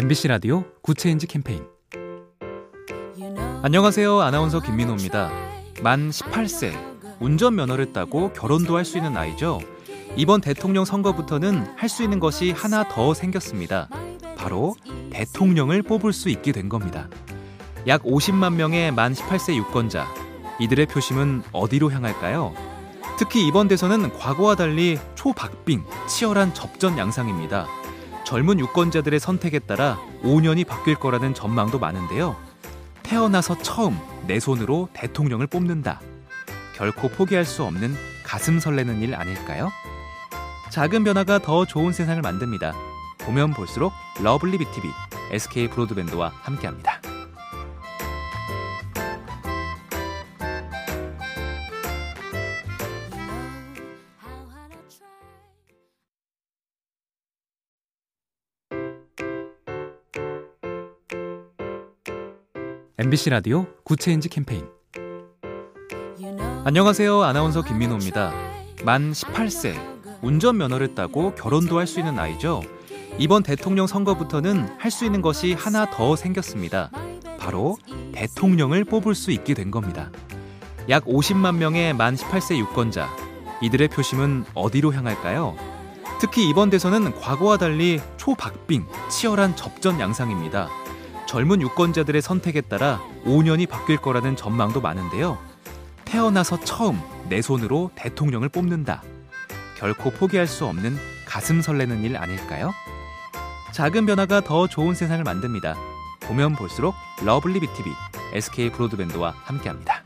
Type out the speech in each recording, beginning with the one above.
MBC 라디오 Good Change 캠페인 안녕하세요. 아나운서 김민호입니다. 만 18세 운전면허를 따고 결혼도 할 수 있는 나이죠. 이번 대통령 선거부터는 할 수 있는 것이 하나 더 생겼습니다. 바로 대통령을 뽑을 수 있게 된 겁니다. 약 50만 명의 만 18세 유권자. 이들의 표심은 어디로 향할까요? 특히 이번 대선은 과거와 달리 초박빙, 치열한 접전 양상입니다. 젊은 유권자들의 선택에 따라 5년이 바뀔 거라는 전망도 많은데요. 태어나서 처음 내 손으로 대통령을 뽑는다. 결코 포기할 수 없는 가슴 설레는 일 아닐까요? 작은 변화가 더 좋은 세상을 만듭니다. 보면 볼수록 lovely B tv SK 브로드밴드와 함께합니다. MBC 라디오 Good Change 캠페인 안녕하세요. 아나운서 김민호입니다. 만 18세 운전면허를 따고 결혼도 할 수 있는 나이죠. 이번 대통령 선거부터는 할 수 있는 것이 하나 더 생겼습니다. 바로 대통령을 뽑을 수 있게 된 겁니다. 약 50만 명의 만 18세 유권자. 이들의 표심은 어디로 향할까요? 특히 이번 대선은 과거와 달리 초박빙, 치열한 접전 양상입니다. 젊은 유권자들의 선택에 따라 5년이 바뀔 거라는 전망도 많은데요. 태어나서 처음 내 손으로 대통령을 뽑는다. 결코 포기할 수 없는 가슴 설레는 일 아닐까요? 작은 변화가 더 좋은 세상을 만듭니다. 보면 볼수록 lovely B tv SK 브로드밴드와 함께합니다.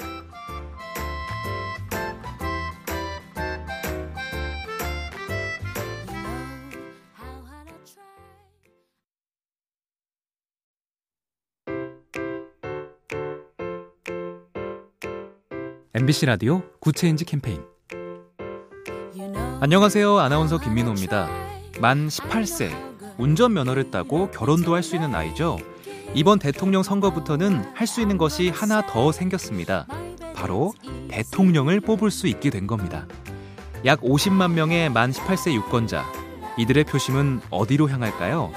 MBC 라디오 Good Change 캠페인 안녕하세요. 아나운서 김민호입니다. 만 18세 운전면허를 따고 결혼도 할 수 있는 나이죠. 이번 대통령 선거부터는 할 수 있는 것이 하나 더 생겼습니다. 바로 대통령을 뽑을 수 있게 된 겁니다. 약 50만 명의 만 18세 유권자. 이들의 표심은 어디로 향할까요?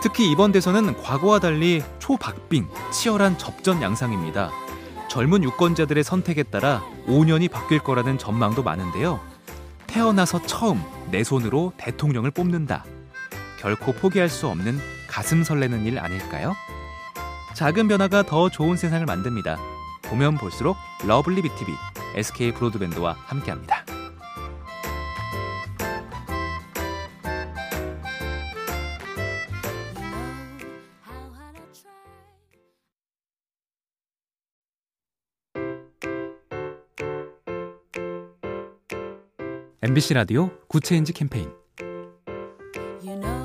특히 이번 대선은 과거와 달리 초박빙, 치열한 접전 양상입니다. 젊은 유권자들의 선택에 따라 5년이 바뀔 거라는 전망도 많은데요. 태어나서 처음 내 손으로 대통령을 뽑는다. 결코 포기할 수 없는 가슴 설레는 일 아닐까요? 작은 변화가 더 좋은 세상을 만듭니다. 보면 볼수록 lovely B tv SK 브로드밴드와 함께합니다. MBC 라디오 Good Change 캠페인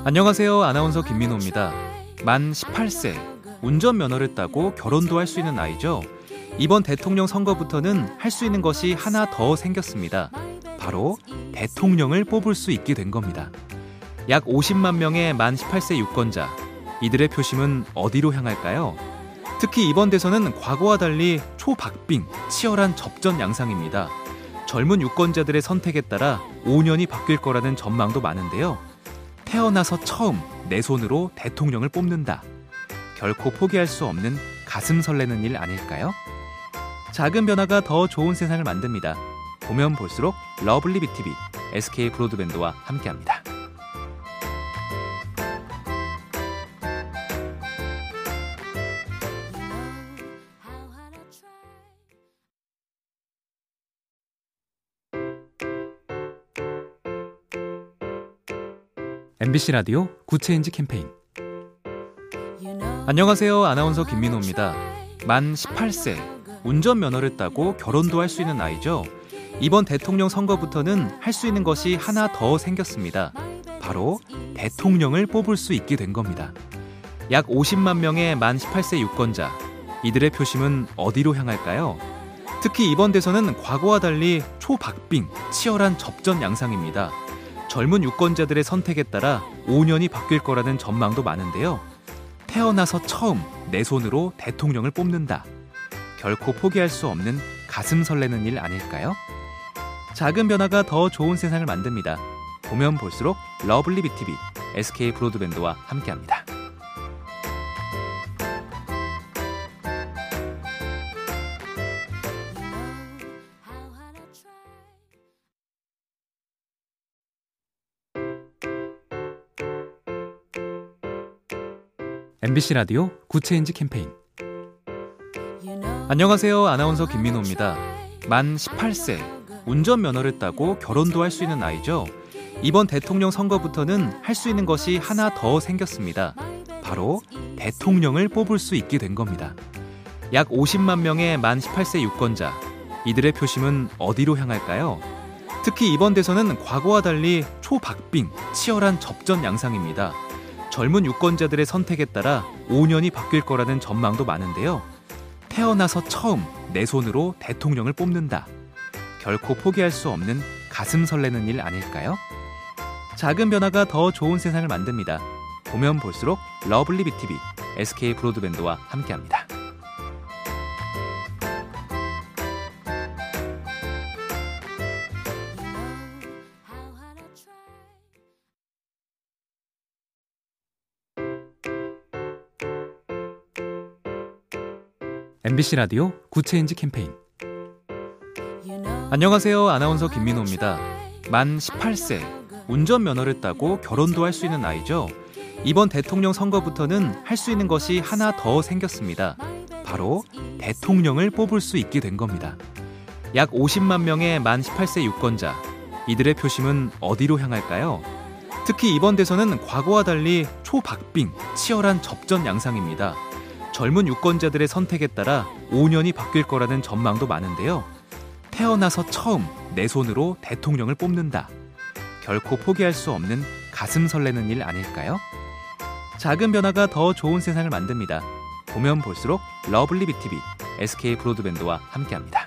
안녕하세요. 아나운서 김민호입니다. 만 18세 운전면허를 따고 결혼도 할 수 있는 나이죠. 이번 대통령 선거부터는 할 수 있는 것이 하나 더 생겼습니다. 바로 대통령을 뽑을 수 있게 된 겁니다. 약 50만 명의 만 18세 유권자. 이들의 표심은 어디로 향할까요? 특히 이번 대선은 과거와 달리 초박빙, 치열한 접전 양상입니다. 젊은 유권자들의 선택에 따라 5년이 바뀔 거라는 전망도 많은데요. 태어나서 처음 내 손으로 대통령을 뽑는다. 결코 포기할 수 없는 가슴 설레는 일 아닐까요? 작은 변화가 더 좋은 세상을 만듭니다. 보면 볼수록 lovely B tv SK 브로드밴드와 함께합니다. MBC 라디오 Good Change 캠페인 안녕하세요. 아나운서 김민호입니다. 만 18세 운전면허를 따고 결혼도 할 수 있는 나이죠. 이번 대통령 선거부터는 할 수 있는 것이 하나 더 생겼습니다. 바로 대통령을 뽑을 수 있게 된 겁니다. 약 50만 명의 만 18세 유권자. 이들의 표심은 어디로 향할까요? 특히 이번 대선은 과거와 달리 초박빙, 치열한 접전 양상입니다. 젊은 유권자들의 선택에 따라 5년이 바뀔 거라는 전망도 많은데요. 태어나서 처음 내 손으로 대통령을 뽑는다. 결코 포기할 수 없는 가슴 설레는 일 아닐까요? 작은 변화가 더 좋은 세상을 만듭니다. 보면 볼수록 lovely B tv SK 브로드밴드와 함께합니다. MBC 라디오 Good Change 캠페인 안녕하세요. 아나운서 김민호입니다. 만 18세 운전면허를 따고 결혼도 할 수 있는 나이죠. 이번 대통령 선거부터는 할 수 있는 것이 하나 더 생겼습니다. 바로 대통령을 뽑을 수 있게 된 겁니다. 약 50만 명의 만 18세 유권자. 이들의 표심은 어디로 향할까요? 특히 이번 대선은 과거와 달리 초박빙, 치열한 접전 양상입니다. 젊은 유권자들의 선택에 따라 5년이 바뀔 거라는 전망도 많은데요. 태어나서 처음 내 손으로 대통령을 뽑는다. 결코 포기할 수 없는 가슴 설레는 일 아닐까요? 작은 변화가 더 좋은 세상을 만듭니다. 보면 볼수록 lovely B tv SK 브로드밴드와 함께합니다. MBC 라디오 Good Change 캠페인 안녕하세요. 아나운서 김민호입니다. 만 18세 운전면허를 따고 결혼도 할 수 있는 나이죠. 이번 대통령 선거부터는 할 수 있는 것이 하나 더 생겼습니다. 바로 대통령을 뽑을 수 있게 된 겁니다. 약 50만 명의 만 18세 유권자. 이들의 표심은 어디로 향할까요? 특히 이번 대선은 과거와 달리 초박빙, 치열한 접전 양상입니다. 젊은 유권자들의 선택에 따라 5년이 바뀔 거라는 전망도 많은데요. 태어나서 처음 내 손으로 대통령을 뽑는다. 결코 포기할 수 없는 가슴 설레는 일 아닐까요? 작은 변화가 더 좋은 세상을 만듭니다. 보면 볼수록 lovely B tv SK 브로드밴드와 함께합니다.